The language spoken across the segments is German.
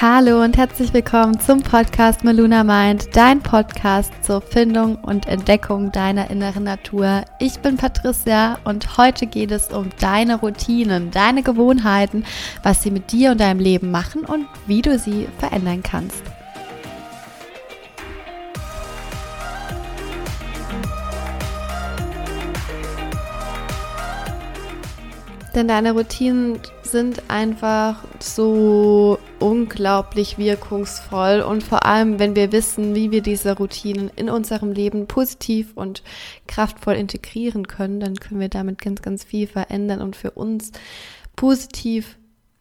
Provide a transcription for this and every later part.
Hallo und herzlich willkommen zum Podcast Meluna Mind, dein Podcast zur Findung und Entdeckung deiner inneren Natur. Ich bin Patricia und heute geht es um deine Routinen, deine Gewohnheiten, was sie mit dir und deinem Leben machen und wie du sie verändern kannst. Denn deine Routinen sind einfach so unglaublich wirkungsvoll und vor allem, wenn wir wissen, wie wir diese Routinen in unserem Leben positiv und kraftvoll integrieren können, dann können wir damit ganz, ganz viel verändern und für uns positiv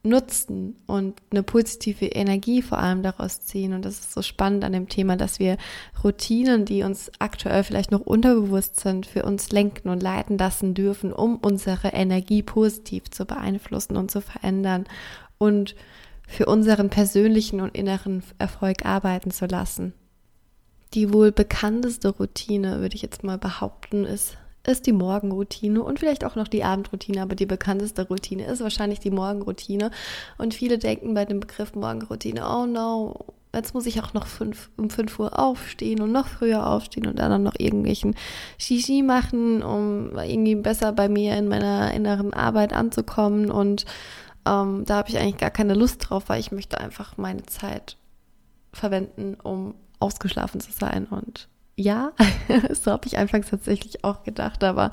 nutzen und eine positive Energie vor allem daraus ziehen. Und das ist so spannend an dem Thema, dass wir Routinen, die uns aktuell vielleicht noch unterbewusst sind, für uns lenken und leiten lassen dürfen, um unsere Energie positiv zu beeinflussen und zu verändern und für unseren persönlichen und inneren Erfolg arbeiten zu lassen. Die wohl bekannteste Routine, würde ich jetzt mal behaupten, ist ist die Morgenroutine und vielleicht auch noch die Abendroutine, aber die bekannteste Routine ist wahrscheinlich die Morgenroutine. Und viele denken bei dem Begriff Morgenroutine, oh no, jetzt muss ich auch noch fünf, um 5 Uhr aufstehen und noch früher aufstehen und dann noch irgendwelchen Shishi machen, um irgendwie besser bei mir in meiner inneren Arbeit anzukommen. Und ähm, da habe ich eigentlich gar keine Lust drauf, weil ich möchte einfach meine Zeit verwenden, um ausgeschlafen zu sein und ja, so habe ich anfangs tatsächlich auch gedacht, aber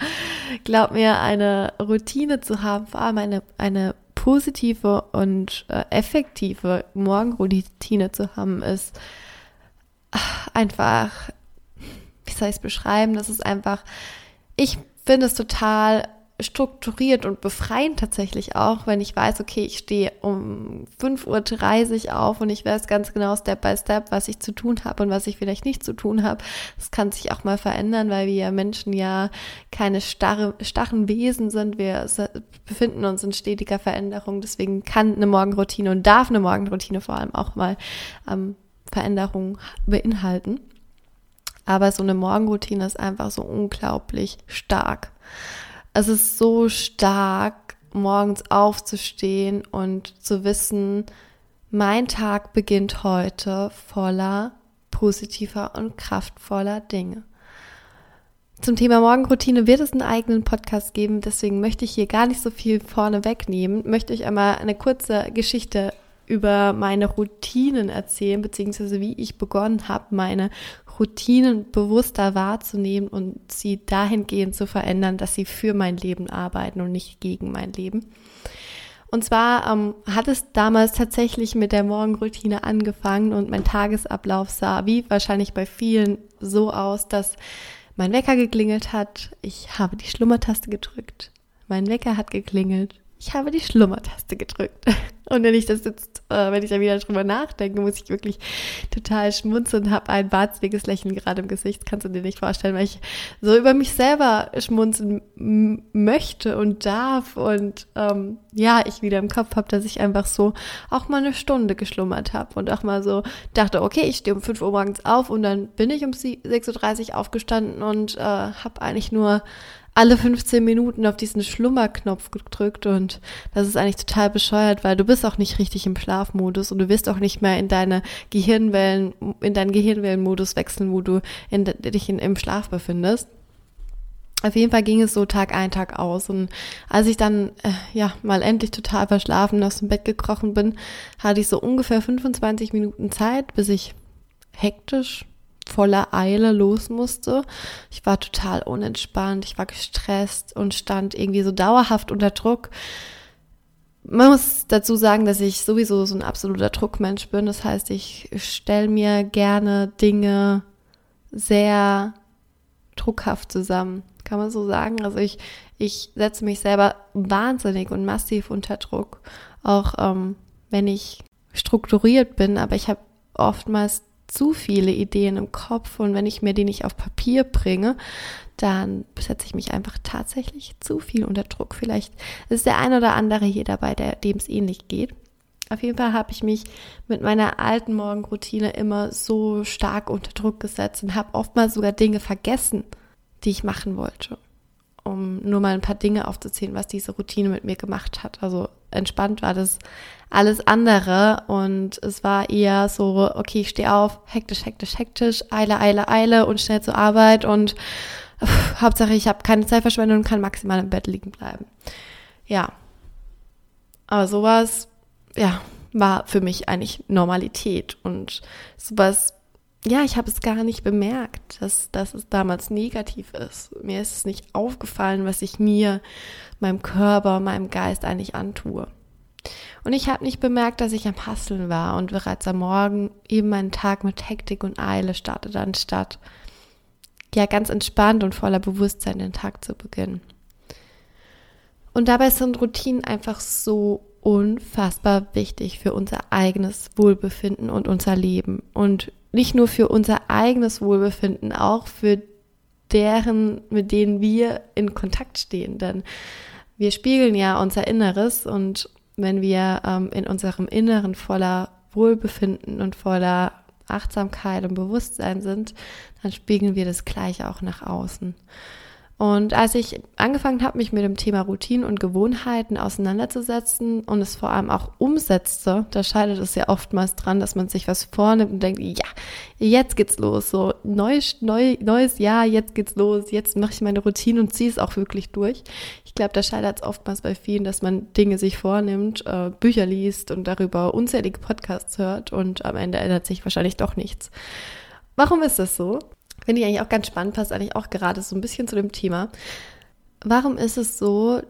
glaub mir, eine Routine zu haben, vor allem eine, eine positive und äh, effektive Morgenroutine zu haben, ist einfach, wie soll ich es beschreiben, das ist einfach, ich finde es total strukturiert und befreiend tatsächlich auch, wenn ich weiß, okay, ich stehe um 5.30 Uhr auf und ich weiß ganz genau Step by Step, was ich zu tun habe und was ich vielleicht nicht zu tun habe. Das kann sich auch mal verändern, weil wir Menschen ja keine starre, starren Wesen sind. Wir befinden uns in stetiger Veränderung. Deswegen kann eine Morgenroutine und darf eine Morgenroutine vor allem auch mal ähm, Veränderungen beinhalten. Aber so eine Morgenroutine ist einfach so unglaublich stark es ist so stark, morgens aufzustehen und zu wissen, mein Tag beginnt heute voller positiver und kraftvoller Dinge. Zum Thema Morgenroutine wird es einen eigenen Podcast geben, deswegen möchte ich hier gar nicht so viel vorne wegnehmen. Möchte ich einmal eine kurze Geschichte über meine Routinen erzählen, beziehungsweise wie ich begonnen habe, meine Routinen bewusster wahrzunehmen und sie dahingehend zu verändern, dass sie für mein Leben arbeiten und nicht gegen mein Leben. Und zwar ähm, hat es damals tatsächlich mit der Morgenroutine angefangen und mein Tagesablauf sah, wie wahrscheinlich bei vielen, so aus, dass mein Wecker geklingelt hat, ich habe die Schlummertaste gedrückt, mein Wecker hat geklingelt, ich habe die Schlummertaste gedrückt. Und wenn ich das jetzt, äh, wenn ich da wieder drüber nachdenke, muss ich wirklich total schmunzeln und habe ein wahnsinniges Lächeln gerade im Gesicht. Kannst du dir nicht vorstellen, weil ich so über mich selber schmunzeln möchte und darf und ähm, ja, ich wieder im Kopf habe, dass ich einfach so auch mal eine Stunde geschlummert habe und auch mal so dachte, okay, ich stehe um 5 Uhr morgens auf und dann bin ich um 6.30 Uhr aufgestanden und äh, habe eigentlich nur alle 15 Minuten auf diesen Schlummerknopf gedrückt und das ist eigentlich total bescheuert, weil du bist auch nicht richtig im Schlafmodus und du wirst auch nicht mehr in deine Gehirnwellen, in deinen Gehirnwellenmodus wechseln, wo du in, dich in, im Schlaf befindest. Auf jeden Fall ging es so Tag ein, Tag aus. Und als ich dann, äh, ja, mal endlich total verschlafen aus dem Bett gekrochen bin, hatte ich so ungefähr 25 Minuten Zeit, bis ich hektisch voller Eile los musste. Ich war total unentspannt, ich war gestresst und stand irgendwie so dauerhaft unter Druck. Man muss dazu sagen, dass ich sowieso so ein absoluter Druckmensch bin. Das heißt, ich stelle mir gerne Dinge sehr druckhaft zusammen. Kann man so sagen? Also ich, ich setze mich selber wahnsinnig und massiv unter Druck. Auch ähm, wenn ich strukturiert bin, aber ich habe oftmals zu viele Ideen im Kopf und wenn ich mir die nicht auf Papier bringe, dann setze ich mich einfach tatsächlich zu viel unter Druck. Vielleicht ist der ein oder andere hier dabei, dem es ähnlich geht. Auf jeden Fall habe ich mich mit meiner alten Morgenroutine immer so stark unter Druck gesetzt und habe oftmals sogar Dinge vergessen, die ich machen wollte. Um nur mal ein paar Dinge aufzuzählen, was diese Routine mit mir gemacht hat. Also entspannt war das alles andere und es war eher so, okay, ich stehe auf, hektisch, hektisch, hektisch, Eile, Eile, Eile und schnell zur Arbeit und pff, Hauptsache ich habe keine Zeit verschwendet und kann maximal im Bett liegen bleiben. Ja. Aber sowas, ja, war für mich eigentlich Normalität und sowas ja, ich habe es gar nicht bemerkt, dass, dass es damals negativ ist. Mir ist es nicht aufgefallen, was ich mir, meinem Körper, meinem Geist eigentlich antue. Und ich habe nicht bemerkt, dass ich am Hasseln war und bereits am Morgen eben meinen Tag mit Hektik und Eile startete, anstatt ja ganz entspannt und voller Bewusstsein den Tag zu beginnen. Und dabei sind Routinen einfach so unfassbar wichtig für unser eigenes Wohlbefinden und unser Leben. Und nicht nur für unser eigenes Wohlbefinden, auch für deren, mit denen wir in Kontakt stehen. Denn wir spiegeln ja unser Inneres und wenn wir ähm, in unserem Inneren voller Wohlbefinden und voller Achtsamkeit und Bewusstsein sind, dann spiegeln wir das gleich auch nach außen. Und als ich angefangen habe, mich mit dem Thema Routinen und Gewohnheiten auseinanderzusetzen und es vor allem auch umsetzte, da scheidet es ja oftmals dran, dass man sich was vornimmt und denkt, ja, jetzt geht's los, so neues, neu, neues Jahr, jetzt geht's los, jetzt mache ich meine Routine und ziehe es auch wirklich durch. Ich glaube, da scheitert es oftmals bei vielen, dass man Dinge sich vornimmt, äh, Bücher liest und darüber unzählige Podcasts hört und am Ende ändert sich wahrscheinlich doch nichts. Warum ist das so? Finde ich eigentlich auch ganz spannend, passt eigentlich auch gerade so ein bisschen zu dem Thema. Warum ist es so,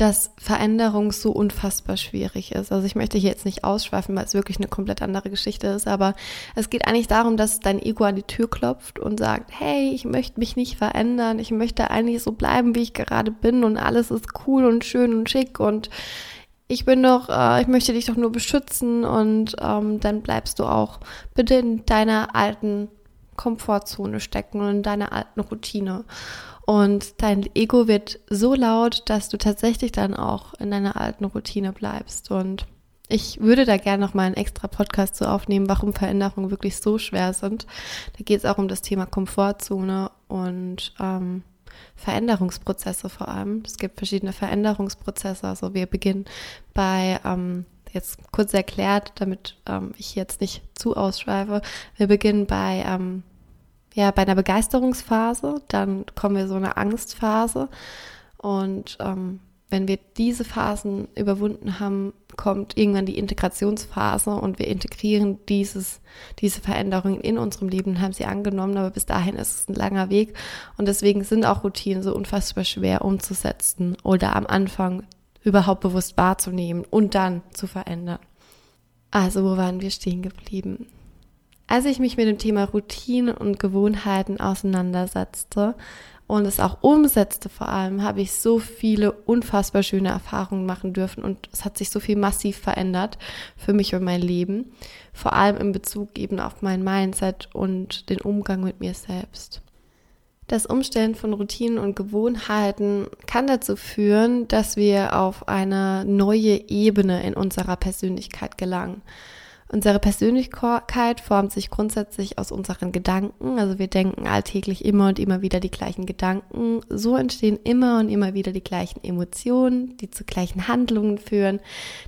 dass Veränderung so unfassbar schwierig ist. Also ich möchte hier jetzt nicht ausschweifen, weil es wirklich eine komplett andere Geschichte ist, aber es geht eigentlich darum, dass dein Ego an die Tür klopft und sagt, hey, ich möchte mich nicht verändern, ich möchte eigentlich so bleiben, wie ich gerade bin und alles ist cool und schön und schick und ich bin doch, äh, ich möchte dich doch nur beschützen und ähm, dann bleibst du auch bitte in deiner alten Komfortzone stecken und in deiner alten Routine. Und dein Ego wird so laut, dass du tatsächlich dann auch in deiner alten Routine bleibst. Und ich würde da gerne noch mal einen extra Podcast zu aufnehmen, warum Veränderungen wirklich so schwer sind. Da geht es auch um das Thema Komfortzone und ähm, Veränderungsprozesse vor allem. Es gibt verschiedene Veränderungsprozesse. Also wir beginnen bei ähm, jetzt kurz erklärt, damit ähm, ich jetzt nicht zu ausschweife. Wir beginnen bei, ähm, ja, bei einer Begeisterungsphase, dann kommen wir so eine Angstphase. Und ähm, wenn wir diese Phasen überwunden haben, kommt irgendwann die Integrationsphase und wir integrieren dieses, diese Veränderungen in unserem Leben und haben sie angenommen, aber bis dahin ist es ein langer Weg. Und deswegen sind auch Routinen so unfassbar schwer umzusetzen oder am Anfang überhaupt bewusst wahrzunehmen und dann zu verändern. Also, wo waren wir stehen geblieben? Als ich mich mit dem Thema Routinen und Gewohnheiten auseinandersetzte und es auch umsetzte vor allem, habe ich so viele unfassbar schöne Erfahrungen machen dürfen und es hat sich so viel massiv verändert für mich und mein Leben, vor allem in Bezug eben auf mein Mindset und den Umgang mit mir selbst. Das Umstellen von Routinen und Gewohnheiten kann dazu führen, dass wir auf eine neue Ebene in unserer Persönlichkeit gelangen. Unsere Persönlichkeit formt sich grundsätzlich aus unseren Gedanken. Also wir denken alltäglich immer und immer wieder die gleichen Gedanken. So entstehen immer und immer wieder die gleichen Emotionen, die zu gleichen Handlungen führen,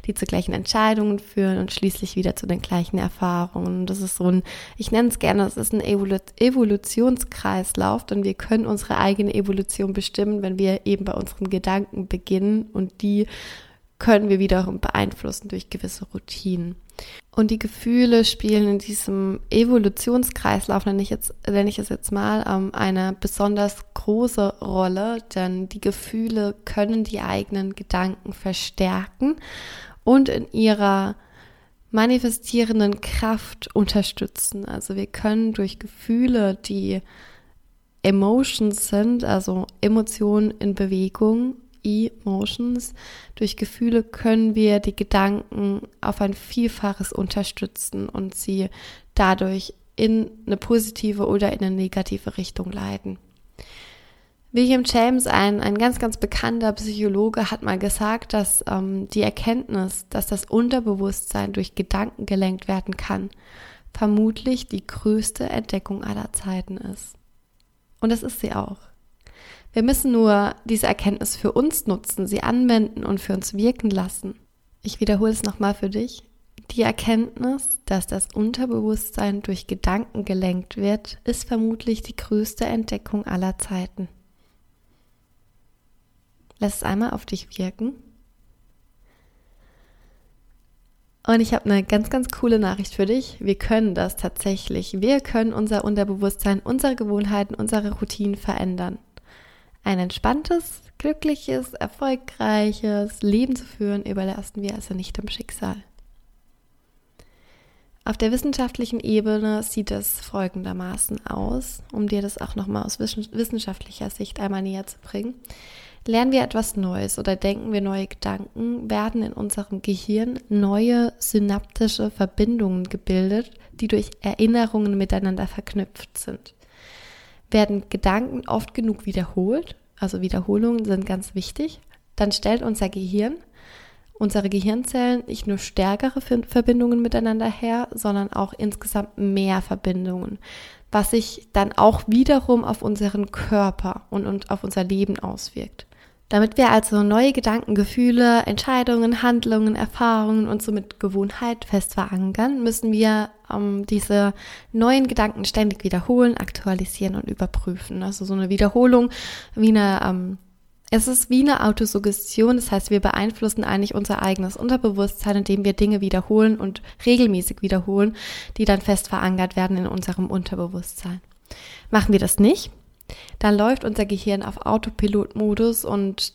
die zu gleichen Entscheidungen führen und schließlich wieder zu den gleichen Erfahrungen. Das ist so ein, ich nenne es gerne, es ist ein Evolutionskreislauf, denn wir können unsere eigene Evolution bestimmen, wenn wir eben bei unseren Gedanken beginnen und die können wir wiederum beeinflussen durch gewisse Routinen. Und die Gefühle spielen in diesem Evolutionskreislauf, nenne ich, jetzt, nenne ich es jetzt mal, ähm, eine besonders große Rolle, denn die Gefühle können die eigenen Gedanken verstärken und in ihrer manifestierenden Kraft unterstützen. Also wir können durch Gefühle, die Emotions sind, also Emotionen in Bewegung, Emotions. Durch Gefühle können wir die Gedanken auf ein Vielfaches unterstützen und sie dadurch in eine positive oder in eine negative Richtung leiten. William James, ein, ein ganz, ganz bekannter Psychologe, hat mal gesagt, dass ähm, die Erkenntnis, dass das Unterbewusstsein durch Gedanken gelenkt werden kann, vermutlich die größte Entdeckung aller Zeiten ist. Und das ist sie auch. Wir müssen nur diese Erkenntnis für uns nutzen, sie anwenden und für uns wirken lassen. Ich wiederhole es nochmal für dich. Die Erkenntnis, dass das Unterbewusstsein durch Gedanken gelenkt wird, ist vermutlich die größte Entdeckung aller Zeiten. Lass es einmal auf dich wirken. Und ich habe eine ganz, ganz coole Nachricht für dich. Wir können das tatsächlich. Wir können unser Unterbewusstsein, unsere Gewohnheiten, unsere Routinen verändern. Ein entspanntes, glückliches, erfolgreiches Leben zu führen, überlassen wir also nicht dem Schicksal. Auf der wissenschaftlichen Ebene sieht es folgendermaßen aus, um dir das auch nochmal aus wissenschaftlicher Sicht einmal näher zu bringen. Lernen wir etwas Neues oder denken wir neue Gedanken, werden in unserem Gehirn neue synaptische Verbindungen gebildet, die durch Erinnerungen miteinander verknüpft sind. Werden Gedanken oft genug wiederholt, also Wiederholungen sind ganz wichtig, dann stellt unser Gehirn, unsere Gehirnzellen nicht nur stärkere Verbindungen miteinander her, sondern auch insgesamt mehr Verbindungen, was sich dann auch wiederum auf unseren Körper und, und auf unser Leben auswirkt. Damit wir also neue Gedanken, Gefühle, Entscheidungen, Handlungen, Erfahrungen und somit Gewohnheit fest verankern, müssen wir ähm, diese neuen Gedanken ständig wiederholen, aktualisieren und überprüfen. Also so eine Wiederholung wie eine, ähm, es ist wie eine Autosuggestion, das heißt, wir beeinflussen eigentlich unser eigenes Unterbewusstsein, indem wir Dinge wiederholen und regelmäßig wiederholen, die dann fest verankert werden in unserem Unterbewusstsein. Machen wir das nicht, dann läuft unser Gehirn auf Autopilot-Modus und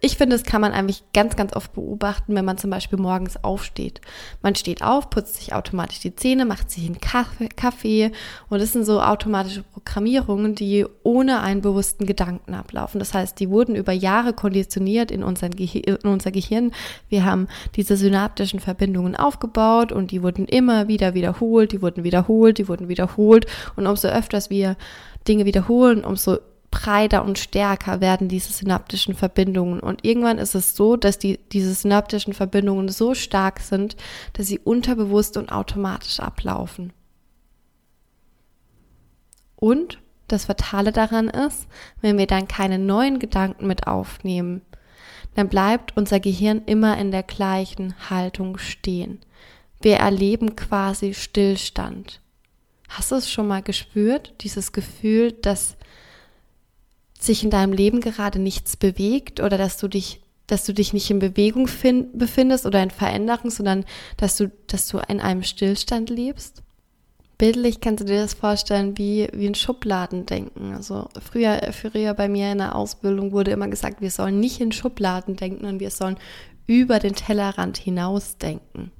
ich finde, das kann man eigentlich ganz, ganz oft beobachten, wenn man zum Beispiel morgens aufsteht. Man steht auf, putzt sich automatisch die Zähne, macht sich einen Kaffee, und das sind so automatische Programmierungen, die ohne einen bewussten Gedanken ablaufen. Das heißt, die wurden über Jahre konditioniert in, in unser Gehirn. Wir haben diese synaptischen Verbindungen aufgebaut und die wurden immer wieder wiederholt, die wurden wiederholt, die wurden wiederholt und umso öfters wir Dinge wiederholen, umso breiter und stärker werden diese synaptischen Verbindungen. Und irgendwann ist es so, dass die, diese synaptischen Verbindungen so stark sind, dass sie unterbewusst und automatisch ablaufen. Und das Fatale daran ist, wenn wir dann keine neuen Gedanken mit aufnehmen, dann bleibt unser Gehirn immer in der gleichen Haltung stehen. Wir erleben quasi Stillstand. Hast du es schon mal gespürt, dieses Gefühl, dass sich in deinem Leben gerade nichts bewegt oder dass du dich, dass du dich nicht in Bewegung find, befindest oder in Veränderung, sondern dass du, dass du in einem Stillstand lebst? Bildlich kannst du dir das vorstellen wie, wie ein Schubladendenken. Also früher, früher bei mir in der Ausbildung wurde immer gesagt, wir sollen nicht in Schubladen denken und wir sollen über den Tellerrand hinaus denken.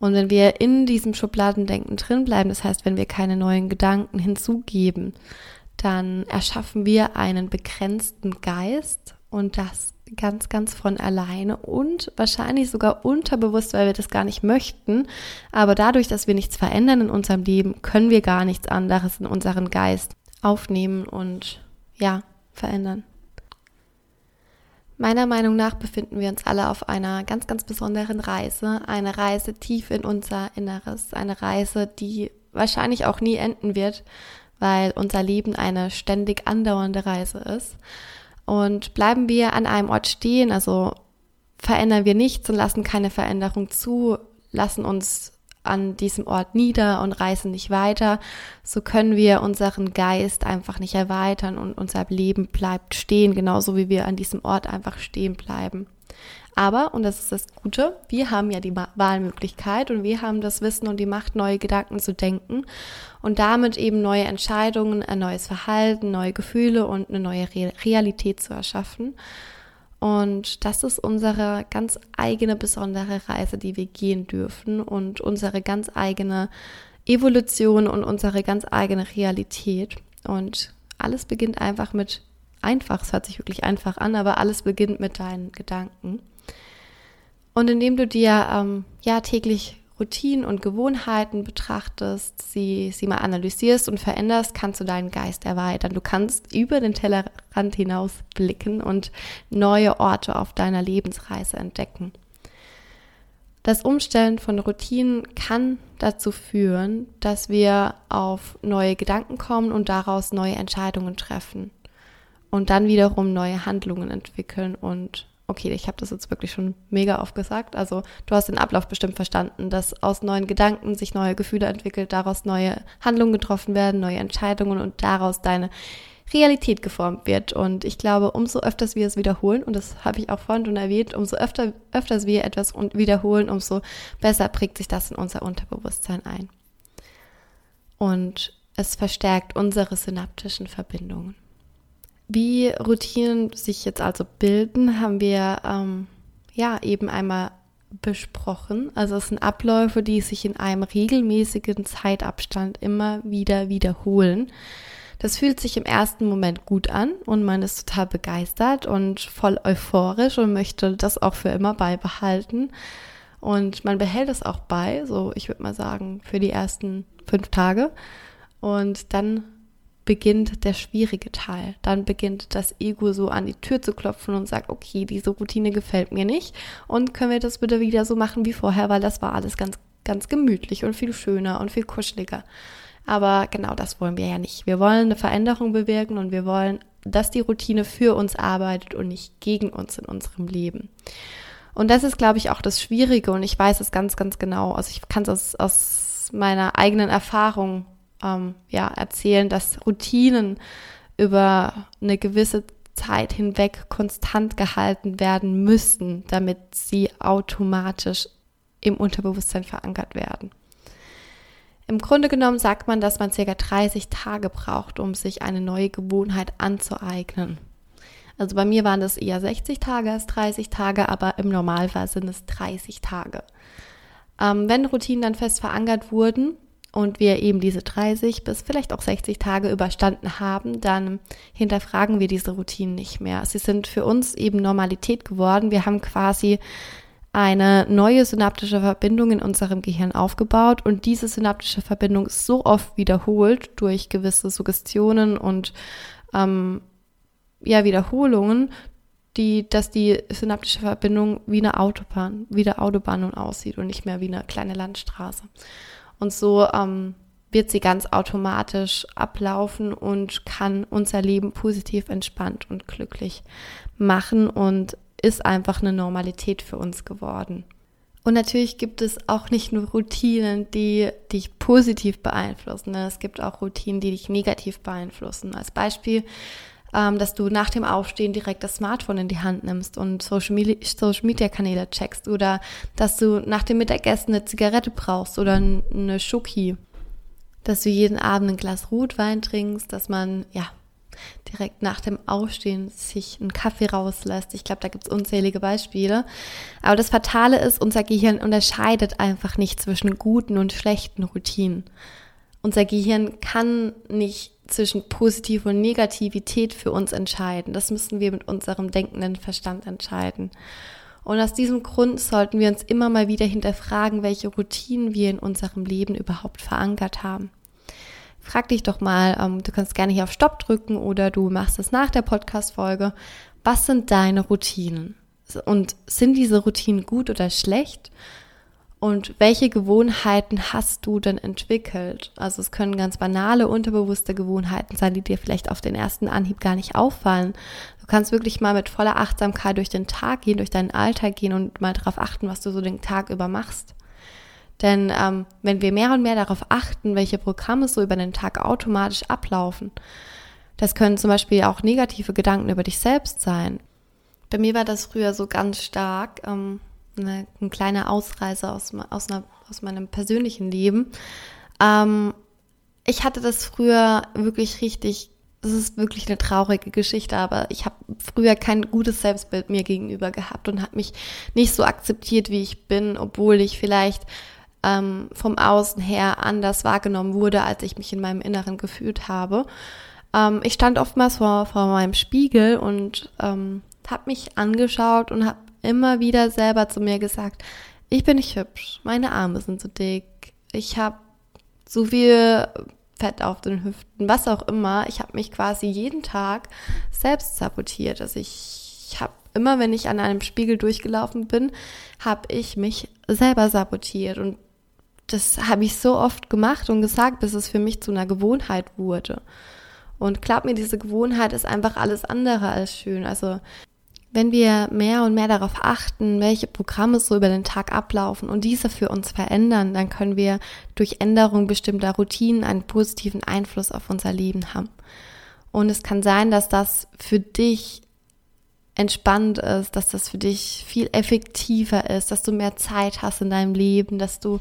Und wenn wir in diesem Schubladendenken drin bleiben, das heißt, wenn wir keine neuen Gedanken hinzugeben, dann erschaffen wir einen begrenzten Geist und das ganz, ganz von alleine und wahrscheinlich sogar unterbewusst, weil wir das gar nicht möchten. Aber dadurch, dass wir nichts verändern in unserem Leben, können wir gar nichts anderes in unseren Geist aufnehmen und ja, verändern. Meiner Meinung nach befinden wir uns alle auf einer ganz, ganz besonderen Reise. Eine Reise tief in unser Inneres. Eine Reise, die wahrscheinlich auch nie enden wird, weil unser Leben eine ständig andauernde Reise ist. Und bleiben wir an einem Ort stehen, also verändern wir nichts und lassen keine Veränderung zu, lassen uns an diesem Ort nieder und reisen nicht weiter, so können wir unseren Geist einfach nicht erweitern und unser Leben bleibt stehen, genauso wie wir an diesem Ort einfach stehen bleiben. Aber, und das ist das Gute, wir haben ja die Wahlmöglichkeit und wir haben das Wissen und die Macht, neue Gedanken zu denken und damit eben neue Entscheidungen, ein neues Verhalten, neue Gefühle und eine neue Realität zu erschaffen. Und das ist unsere ganz eigene besondere Reise, die wir gehen dürfen und unsere ganz eigene Evolution und unsere ganz eigene Realität. Und alles beginnt einfach mit einfach, es hört sich wirklich einfach an, aber alles beginnt mit deinen Gedanken. Und indem du dir ähm, ja täglich Routinen und Gewohnheiten betrachtest, sie, sie mal analysierst und veränderst, kannst du deinen Geist erweitern. Du kannst über den Tellerrand hinaus blicken und neue Orte auf deiner Lebensreise entdecken. Das Umstellen von Routinen kann dazu führen, dass wir auf neue Gedanken kommen und daraus neue Entscheidungen treffen. und dann wiederum neue Handlungen entwickeln und okay, ich habe das jetzt wirklich schon mega oft gesagt. Also du hast den Ablauf bestimmt verstanden, dass aus neuen Gedanken sich neue Gefühle entwickelt, daraus neue Handlungen getroffen werden, neue Entscheidungen und daraus deine Realität geformt wird. Und ich glaube, umso öfters wir es wiederholen, und das habe ich auch vorhin schon erwähnt, umso öfter, öfters wir etwas wiederholen, umso besser prägt sich das in unser Unterbewusstsein ein. Und es verstärkt unsere synaptischen Verbindungen. Wie Routinen sich jetzt also bilden, haben wir ähm, ja eben einmal besprochen. Also es sind Abläufe, die sich in einem regelmäßigen Zeitabstand immer wieder wiederholen. Das fühlt sich im ersten Moment gut an und man ist total begeistert und voll euphorisch und möchte das auch für immer beibehalten. Und man behält es auch bei, so ich würde mal sagen, für die ersten fünf Tage. Und dann beginnt der schwierige Teil. Dann beginnt das Ego so an die Tür zu klopfen und sagt, okay, diese Routine gefällt mir nicht und können wir das bitte wieder so machen wie vorher, weil das war alles ganz, ganz gemütlich und viel schöner und viel kuscheliger. Aber genau das wollen wir ja nicht. Wir wollen eine Veränderung bewirken und wir wollen, dass die Routine für uns arbeitet und nicht gegen uns in unserem Leben. Und das ist, glaube ich, auch das Schwierige und ich weiß es ganz, ganz genau. Also ich kann es aus, aus meiner eigenen Erfahrung ähm, ja, erzählen, dass Routinen über eine gewisse Zeit hinweg konstant gehalten werden müssen, damit sie automatisch im Unterbewusstsein verankert werden. Im Grunde genommen sagt man, dass man ca. 30 Tage braucht, um sich eine neue Gewohnheit anzueignen. Also bei mir waren das eher 60 Tage als 30 Tage, aber im Normalfall sind es 30 Tage. Ähm, wenn Routinen dann fest verankert wurden, und wir eben diese 30 bis vielleicht auch 60 Tage überstanden haben, dann hinterfragen wir diese Routinen nicht mehr. Sie sind für uns eben Normalität geworden. Wir haben quasi eine neue synaptische Verbindung in unserem Gehirn aufgebaut und diese synaptische Verbindung ist so oft wiederholt durch gewisse Suggestionen und ähm, ja, Wiederholungen, die, dass die synaptische Verbindung wie eine Autobahn, wie der Autobahn nun aussieht und nicht mehr wie eine kleine Landstraße. Und so ähm, wird sie ganz automatisch ablaufen und kann unser Leben positiv entspannt und glücklich machen und ist einfach eine Normalität für uns geworden. Und natürlich gibt es auch nicht nur Routinen, die dich positiv beeinflussen. Ne? Es gibt auch Routinen, die dich negativ beeinflussen. Als Beispiel ähm, dass du nach dem Aufstehen direkt das Smartphone in die Hand nimmst und Social Media, Kanäle checkst oder dass du nach dem Mittagessen eine Zigarette brauchst oder eine Schoki, dass du jeden Abend ein Glas Rotwein trinkst, dass man ja direkt nach dem Aufstehen sich einen Kaffee rauslässt. Ich glaube, da gibt es unzählige Beispiele. Aber das Fatale ist, unser Gehirn unterscheidet einfach nicht zwischen guten und schlechten Routinen. Unser Gehirn kann nicht zwischen Positiv und Negativität für uns entscheiden. Das müssen wir mit unserem denkenden Verstand entscheiden. Und aus diesem Grund sollten wir uns immer mal wieder hinterfragen, welche Routinen wir in unserem Leben überhaupt verankert haben. Frag dich doch mal, ähm, du kannst gerne hier auf Stopp drücken oder du machst es nach der Podcast-Folge. Was sind deine Routinen? Und sind diese Routinen gut oder schlecht? Und welche Gewohnheiten hast du denn entwickelt? Also es können ganz banale, unterbewusste Gewohnheiten sein, die dir vielleicht auf den ersten Anhieb gar nicht auffallen. Du kannst wirklich mal mit voller Achtsamkeit durch den Tag gehen, durch deinen Alltag gehen und mal darauf achten, was du so den Tag über machst. Denn ähm, wenn wir mehr und mehr darauf achten, welche Programme so über den Tag automatisch ablaufen, das können zum Beispiel auch negative Gedanken über dich selbst sein. Bei mir war das früher so ganz stark. Ähm, eine, eine kleine Ausreise aus, aus, einer, aus meinem persönlichen Leben. Ähm, ich hatte das früher wirklich richtig, das ist wirklich eine traurige Geschichte, aber ich habe früher kein gutes Selbstbild mir gegenüber gehabt und habe mich nicht so akzeptiert, wie ich bin, obwohl ich vielleicht ähm, vom Außen her anders wahrgenommen wurde, als ich mich in meinem Inneren gefühlt habe. Ähm, ich stand oftmals vor, vor meinem Spiegel und ähm, habe mich angeschaut und habe immer wieder selber zu mir gesagt, ich bin nicht hübsch, meine Arme sind zu dick, ich habe so viel Fett auf den Hüften, was auch immer. Ich habe mich quasi jeden Tag selbst sabotiert. Also ich, ich habe immer, wenn ich an einem Spiegel durchgelaufen bin, habe ich mich selber sabotiert und das habe ich so oft gemacht und gesagt, bis es für mich zu einer Gewohnheit wurde. Und glaub mir, diese Gewohnheit ist einfach alles andere als schön. Also wenn wir mehr und mehr darauf achten, welche Programme so über den Tag ablaufen und diese für uns verändern, dann können wir durch Änderung bestimmter Routinen einen positiven Einfluss auf unser Leben haben. Und es kann sein, dass das für dich entspannt ist, dass das für dich viel effektiver ist, dass du mehr Zeit hast in deinem Leben, dass du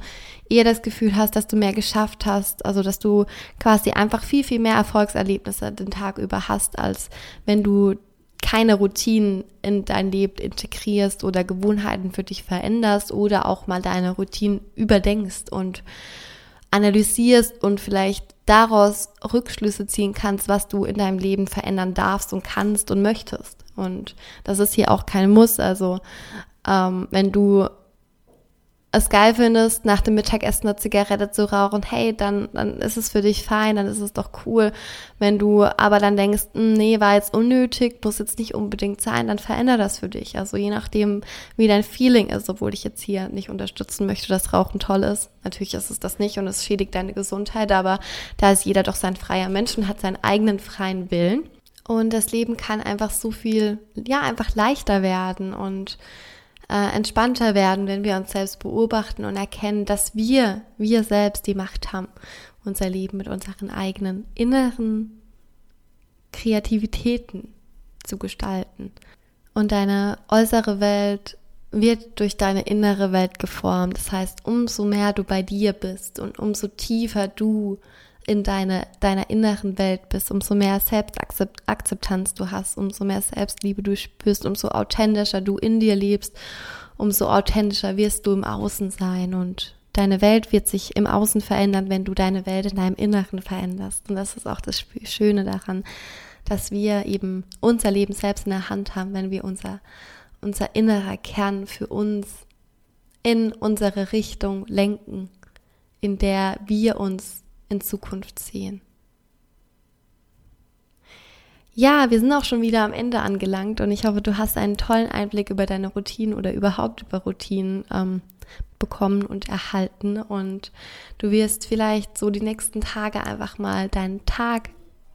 eher das Gefühl hast, dass du mehr geschafft hast, also dass du quasi einfach viel, viel mehr Erfolgserlebnisse den Tag über hast, als wenn du keine Routinen in dein Leben integrierst oder Gewohnheiten für dich veränderst oder auch mal deine Routinen überdenkst und analysierst und vielleicht daraus Rückschlüsse ziehen kannst, was du in deinem Leben verändern darfst und kannst und möchtest. Und das ist hier auch kein Muss. Also ähm, wenn du es geil findest, nach dem Mittagessen eine Zigarette zu rauchen, hey, dann, dann ist es für dich fein, dann ist es doch cool. Wenn du aber dann denkst, hm, nee, war jetzt unnötig, muss jetzt nicht unbedingt sein, dann veränder das für dich. Also je nachdem, wie dein Feeling ist, obwohl ich jetzt hier nicht unterstützen möchte, dass Rauchen toll ist. Natürlich ist es das nicht und es schädigt deine Gesundheit, aber da ist jeder doch sein freier Mensch und hat seinen eigenen freien Willen. Und das Leben kann einfach so viel, ja, einfach leichter werden und äh, entspannter werden, wenn wir uns selbst beobachten und erkennen, dass wir, wir selbst die Macht haben, unser Leben mit unseren eigenen inneren Kreativitäten zu gestalten. Und deine äußere Welt wird durch deine innere Welt geformt. Das heißt, umso mehr du bei dir bist und umso tiefer du in deine, deiner inneren Welt bist, umso mehr Selbstakzeptanz du hast, umso mehr Selbstliebe du spürst, umso authentischer du in dir lebst, umso authentischer wirst du im Außen sein und deine Welt wird sich im Außen verändern, wenn du deine Welt in deinem Inneren veränderst. Und das ist auch das Schöne daran, dass wir eben unser Leben selbst in der Hand haben, wenn wir unser, unser innerer Kern für uns in unsere Richtung lenken, in der wir uns in Zukunft sehen. Ja, wir sind auch schon wieder am Ende angelangt und ich hoffe, du hast einen tollen Einblick über deine Routinen oder überhaupt über Routinen ähm, bekommen und erhalten und du wirst vielleicht so die nächsten Tage einfach mal deinen Tag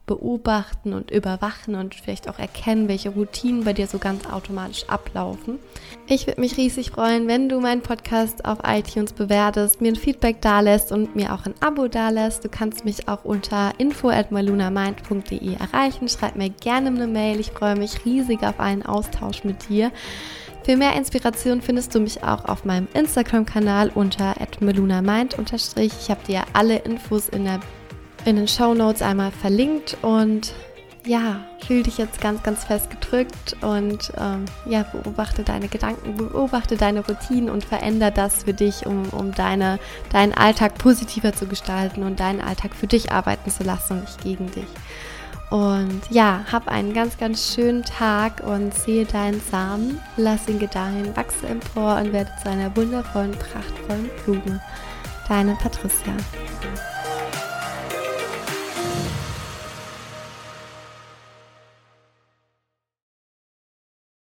beobachten und überwachen und vielleicht auch erkennen, welche Routinen bei dir so ganz automatisch ablaufen. Ich würde mich riesig freuen, wenn du meinen Podcast auf iTunes bewertest, mir ein Feedback dalässt und mir auch ein Abo dalässt. Du kannst mich auch unter info@malunamind.de erreichen. Schreib mir gerne eine Mail. Ich freue mich riesig auf einen Austausch mit dir. Für mehr Inspiration findest du mich auch auf meinem Instagram-Kanal unter @melunamind. Ich habe dir alle Infos in der in den Show Notes einmal verlinkt und ja, fühl dich jetzt ganz, ganz fest gedrückt und ähm, ja, beobachte deine Gedanken, beobachte deine Routinen und veränder das für dich, um, um deine, deinen Alltag positiver zu gestalten und deinen Alltag für dich arbeiten zu lassen und nicht gegen dich. Und ja, hab einen ganz, ganz schönen Tag und sehe deinen Samen, lass ihn gedeihen, wachse empor und werde zu einer wundervollen, prachtvollen Blume. Deine Patricia.